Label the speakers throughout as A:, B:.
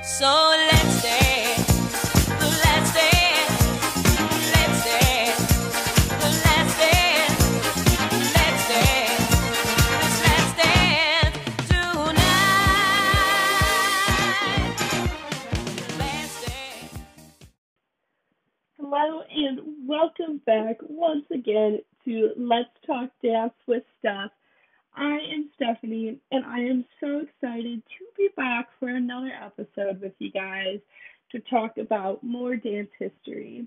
A: So let's dance, let's dance, let's dance, let's dance, let's dance, let's dance tonight.
B: Hello and welcome back once again to Let's Talk Dance with Steph. I am Stephanie and I am so excited to be back for another episode with you guys to talk about more dance history.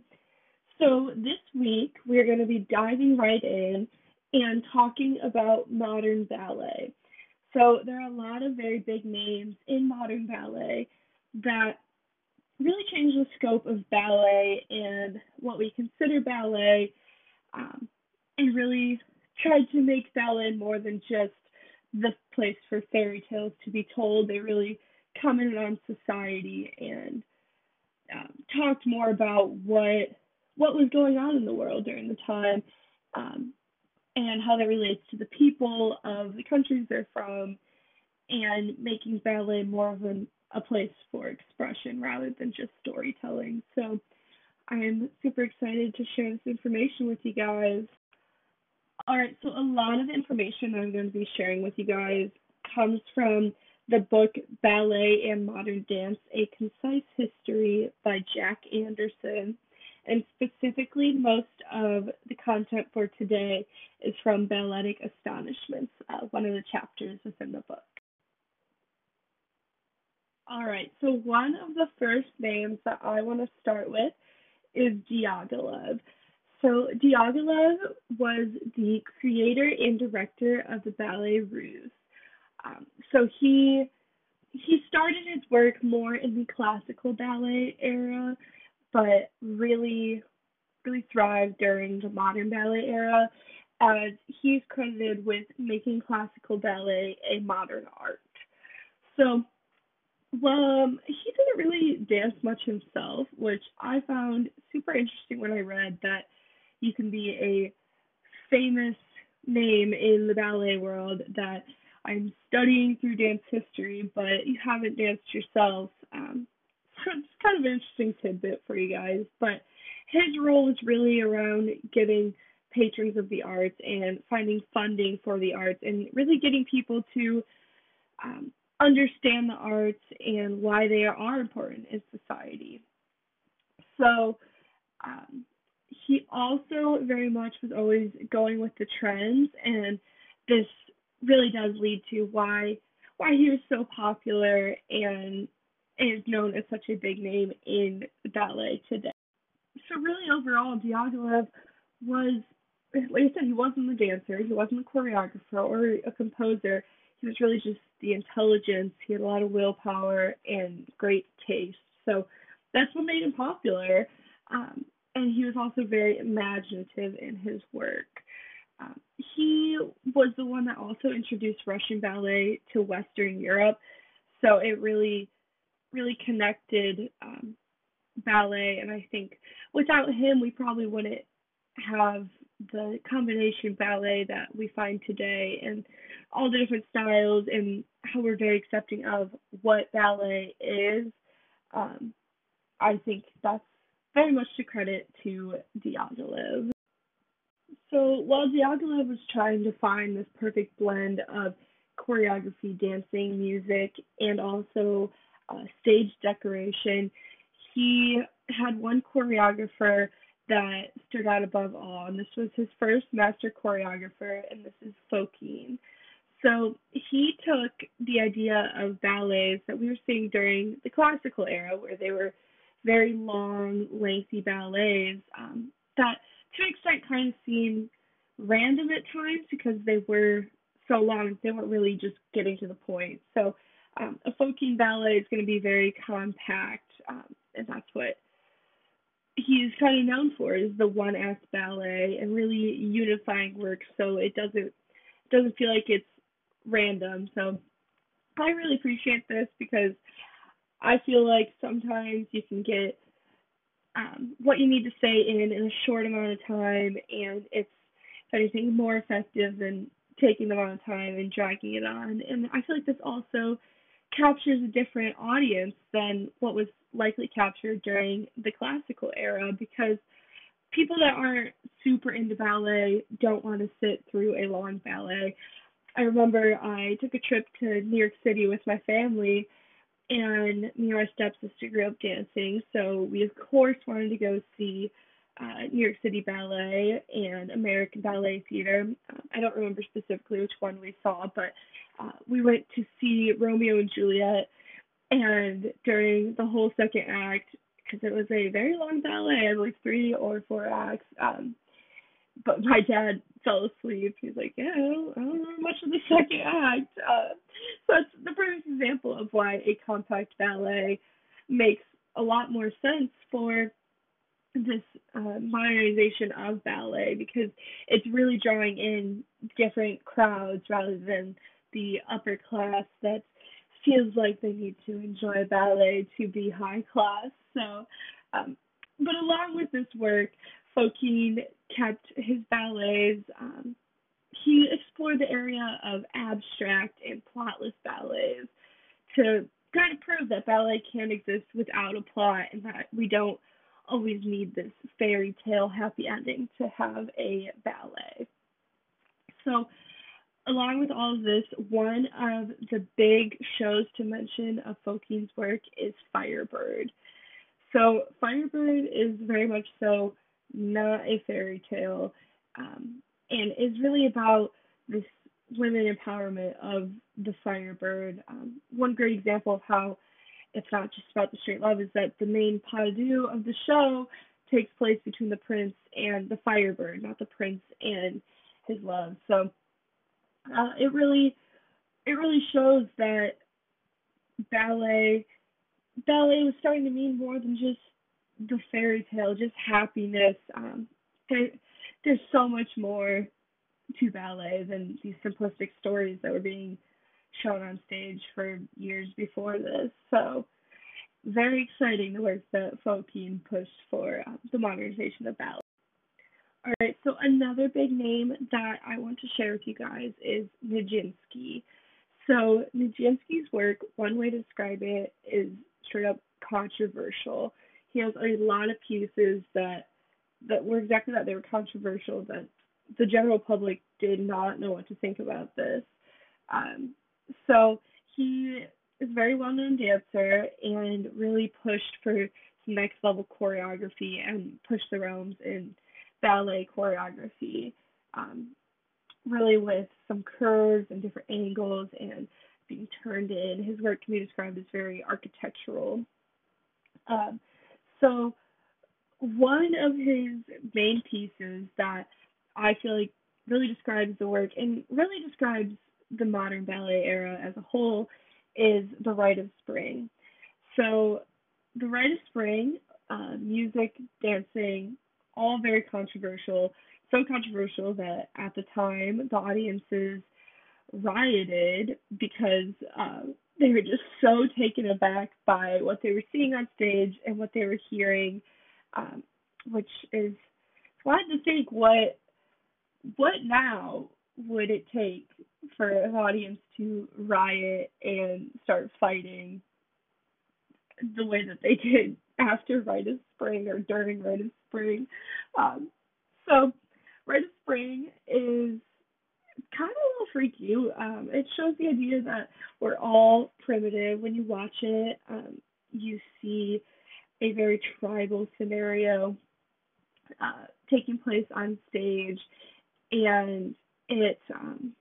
B: So, this week we're going to be diving right in and talking about modern ballet. So, there are a lot of very big names in modern ballet that really changed the scope of ballet and what we consider ballet, um, and really tried to make ballet more than just the place for fairy tales to be told. They really commented on society and um, talked more about what what was going on in the world during the time, um, and how that relates to the people of the countries they're from, and making ballet more of an, a place for expression rather than just storytelling. So I'm super excited to share this information with you guys. All right, so a lot of information I'm going to be sharing with you guys comes from the book Ballet and Modern Dance A Concise History by Jack Anderson. And specifically, most of the content for today is from Balletic Astonishments, uh, one of the chapters within the book. All right, so one of the first names that I want to start with is Diaghilev. So Diaghilev was the creator and director of the Ballet Russe. Um, so he he started his work more in the classical ballet era, but really really thrived during the modern ballet era as he's credited with making classical ballet a modern art. So well, um, he didn't really dance much himself, which I found super interesting when I read that you can be a famous name in the ballet world that I'm studying through dance history, but you haven't danced yourself. Um, so it's kind of an interesting tidbit for you guys. But his role is really around getting patrons of the arts and finding funding for the arts and really getting people to um, understand the arts and why they are important in society. So, um, he also very much was always going with the trends, and this really does lead to why why he was so popular and is known as such a big name in ballet today. So really, overall, Diaghilev was, like I said, he wasn't a dancer, he wasn't a choreographer or a composer. He was really just the intelligence. He had a lot of willpower and great taste. So that's what made him popular. Um, and he was also very imaginative in his work. Um, he was the one that also introduced Russian ballet to Western Europe, so it really, really connected um, ballet. And I think without him, we probably wouldn't have the combination ballet that we find today and all the different styles and how we're very accepting of what ballet is. Um, I think that's very much to credit to Diaghilev. So while Diaghilev was trying to find this perfect blend of choreography, dancing, music, and also uh, stage decoration, he had one choreographer that stood out above all, and this was his first master choreographer, and this is Fokine. So he took the idea of ballets that we were seeing during the classical era, where they were very long, lengthy ballets um, that, to an extent, kind of seem random at times because they were so long. They weren't really just getting to the point. So um, a Fokine ballet is going to be very compact, um, and that's what he's kind of known for is the one act ballet and really unifying work so it doesn't doesn't feel like it's random so i really appreciate this because i feel like sometimes you can get um, what you need to say in in a short amount of time and it's if anything more effective than taking the amount of time and dragging it on and i feel like this also captures a different audience than what was likely captured during the classical era because people that aren't super into ballet don't want to sit through a long ballet. I remember I took a trip to New York City with my family and me and my stepsister grew up dancing, so we of course wanted to go see uh, New York City Ballet and American Ballet Theater. Um, I don't remember specifically which one we saw, but uh, we went to see Romeo and Juliet, and during the whole second act, because it was a very long ballet, I believe three or four acts. Um, but my dad fell asleep. He's like, yeah, I don't, I don't know much of the second act. Uh, it's the perfect example of why a compact ballet makes a lot more sense for this uh, modernization of ballet because it's really drawing in different crowds rather than the upper class that feels like they need to enjoy ballet to be high class. So, um, but along with this work, Fokine kept his ballets. Um, he explored the area of abstract and plotless ballets to kind of prove that ballet can exist without a plot and that we don't always need this fairy tale happy ending to have a ballet. So, along with all of this, one of the big shows to mention of Fokine's work is Firebird. So, Firebird is very much so not a fairy tale, um, and is really about this women empowerment of the Firebird. Um, one great example of how it's not just about the straight love is that the main pas deux of the show takes place between the prince and the Firebird, not the prince and his love. So uh, it really it really shows that ballet ballet was starting to mean more than just the fairy tale, just happiness. Um, there's so much more to ballet than these simplistic stories that were being shown on stage for years before this. So, very exciting the work that Fokine pushed for um, the modernization of ballet. All right, so another big name that I want to share with you guys is Nijinsky. So, Nijinsky's work, one way to describe it is straight up controversial he has a lot of pieces that that were exactly that they were controversial that the general public did not know what to think about this. Um, so he is a very well known dancer and really pushed for next level choreography and pushed the realms in ballet choreography. Um, really with some curves and different angles and being turned in. His work can be described as very architectural. Um, so one of his main pieces that I feel like really describes the work and really describes the modern ballet era as a whole is The Rite of Spring. So, The Rite of Spring, uh, music, dancing, all very controversial. So controversial that at the time the audiences rioted because uh, they were just so taken aback by what they were seeing on stage and what they were hearing, um, which is I had to think what what now would it take for an audience to riot and start fighting the way that they did after Rite of Spring or during Rite of Spring. Um, so Rite of Spring is kind of a little freaky. Um, it shows the idea that we're all primitive. When you watch it, um, you see a very tribal scenario uh, taking place on stage, and it um,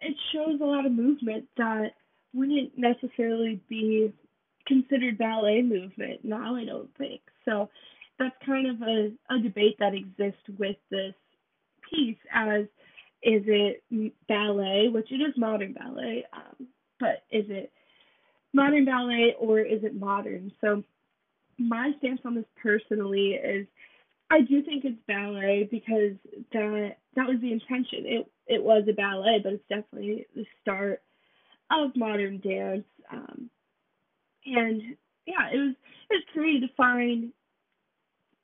B: it shows a lot of movement that wouldn't necessarily be considered ballet movement now. I don't think so. That's kind of a, a debate that exists with this piece as is it ballet, which it is modern ballet, um, but is it modern ballet or is it modern? So my stance on this personally is I do think it's ballet because that that was the intention. It it was a ballet, but it's definitely the start of modern dance. Um, and yeah, it was it was created to find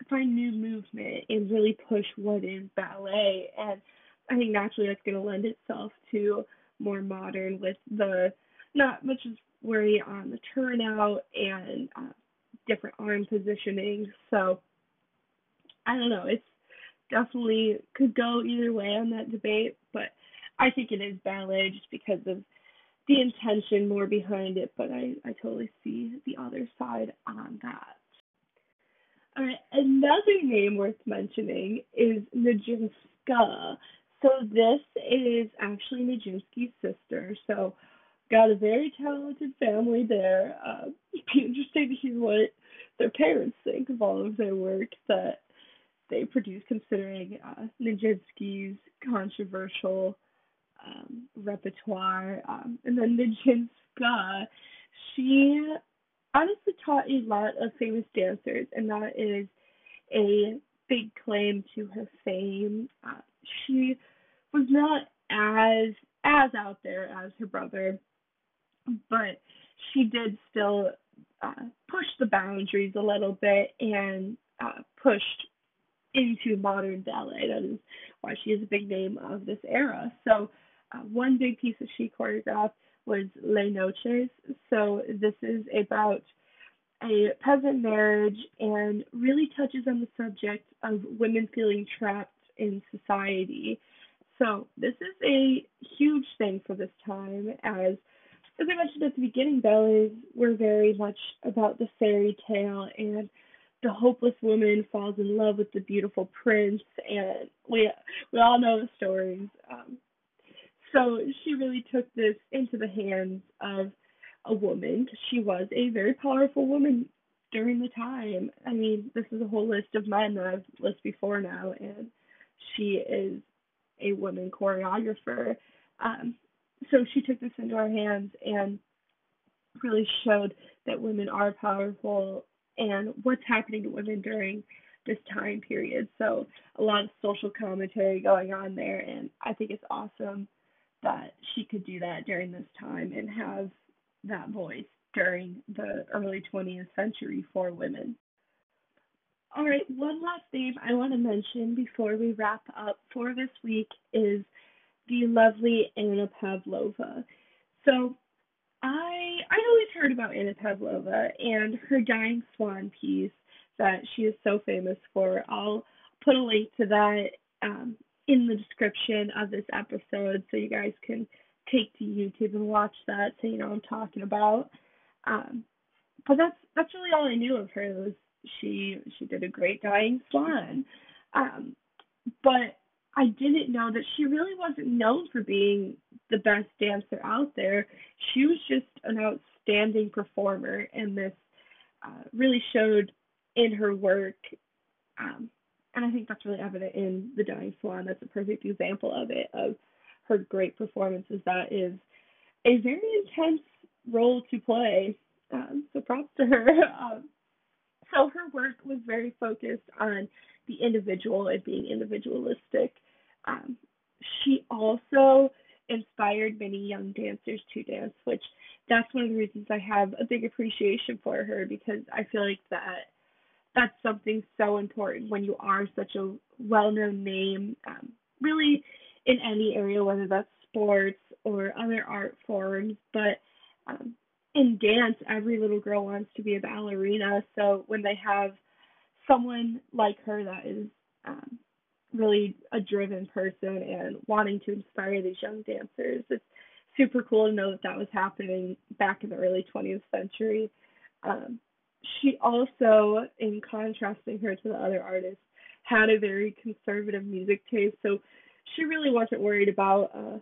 B: find new movement and really push what is ballet. And I think naturally that's going to lend itself to more modern with the not much as worry on the turnout and uh, different arm positioning. So I don't know. It's definitely could go either way on that debate, but I think it is ballet just because of the intention more behind it. But I I totally see the other side on that. All right, another name worth mentioning is Nijinska. So this is actually Nijinsky's sister. So got a very talented family there. Uh, it'd be interesting to hear what their parents think of all of their work that they produce, considering uh, Nijinsky's controversial um, repertoire. Um, and then Nijinska, she honestly taught a lot of famous dancers, and that is a big claim to her fame. Uh, she was not as as out there as her brother, but she did still uh, push the boundaries a little bit and uh, pushed into modern ballet. That is why she is a big name of this era. So, uh, one big piece that she choreographed was Les Noces. So, this is about a peasant marriage and really touches on the subject of women feeling trapped in society. So, this is a huge thing for this time as as I mentioned at the beginning, ballets were very much about the fairy tale and the hopeless woman falls in love with the beautiful prince, and we we all know the stories. Um, so she really took this into the hands of a woman she was a very powerful woman during the time. I mean, this is a whole list of men that I've listed before now, and she is a woman choreographer. Um, so she took this into her hands and really showed that women are powerful and what's happening to women during this time period. So a lot of social commentary going on there and I think it's awesome that she could do that during this time and have that voice during the early 20th century for women. All right, one last name I want to mention before we wrap up for this week is the lovely Anna Pavlova. So I I always heard about Anna Pavlova and her Dying Swan piece that she is so famous for. I'll put a link to that um, in the description of this episode so you guys can take to YouTube and watch that so you know I'm talking about. Um, but that's that's really all I knew of her was she she did a great Dying Swan. Um, but I didn't know that she really wasn't known for being the best dancer out there. She was just an outstanding performer, and this uh, really showed in her work. Um, and I think that's really evident in The Dying Swan. That's a perfect example of it, of her great performances. That is a very intense role to play. Um, so props to her. Um, so her work was very focused on the individual and being individualistic. Um, she also inspired many young dancers to dance, which that's one of the reasons I have a big appreciation for her because I feel like that that's something so important when you are such a well-known name, um, really in any area, whether that's sports or other art forms. But um, in dance, every little girl wants to be a ballerina. So when they have someone like her that is um, really a driven person and wanting to inspire these young dancers, it's super cool to know that that was happening back in the early 20th century. Um, she also, in contrasting her to the other artists, had a very conservative music taste. So she really wasn't worried about uh,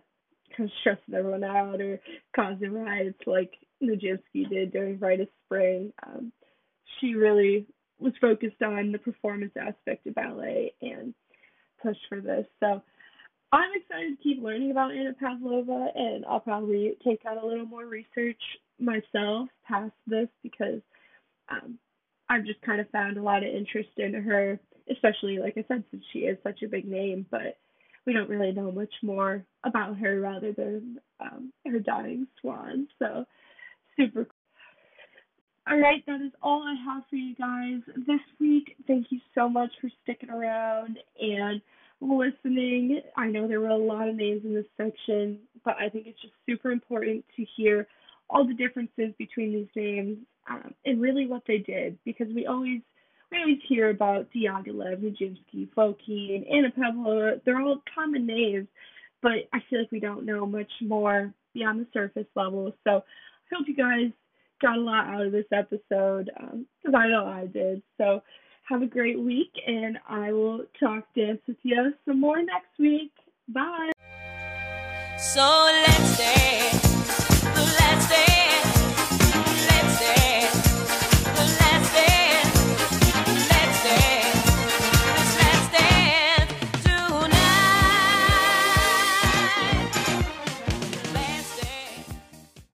B: kind of stressing everyone out or causing riots like Nijinsky did during Rite of Spring. Um, she really was focused on the performance aspect of ballet and pushed for this. So I'm excited to keep learning about Anna Pavlova, and I'll probably take out a little more research myself past this because um, I've just kind of found a lot of interest in her, especially like I said, since she is such a big name, but we don't really know much more about her rather than um, her dying swan. So super cool. All right, that is all I have for you guys this week. Thank you so much for sticking around and listening. I know there were a lot of names in this section but I think it's just super important to hear all the differences between these names um, and really what they did because we always we always hear about Diaghilev, Nijinsky, Fokine, Anna Pavlova. They're all common names, but I feel like we don't know much more beyond the surface level. So I hope you guys got a lot out of this episode because um, I know I did. So have a great week, and I will talk dance with you some more next week. Bye.
A: So let's dance.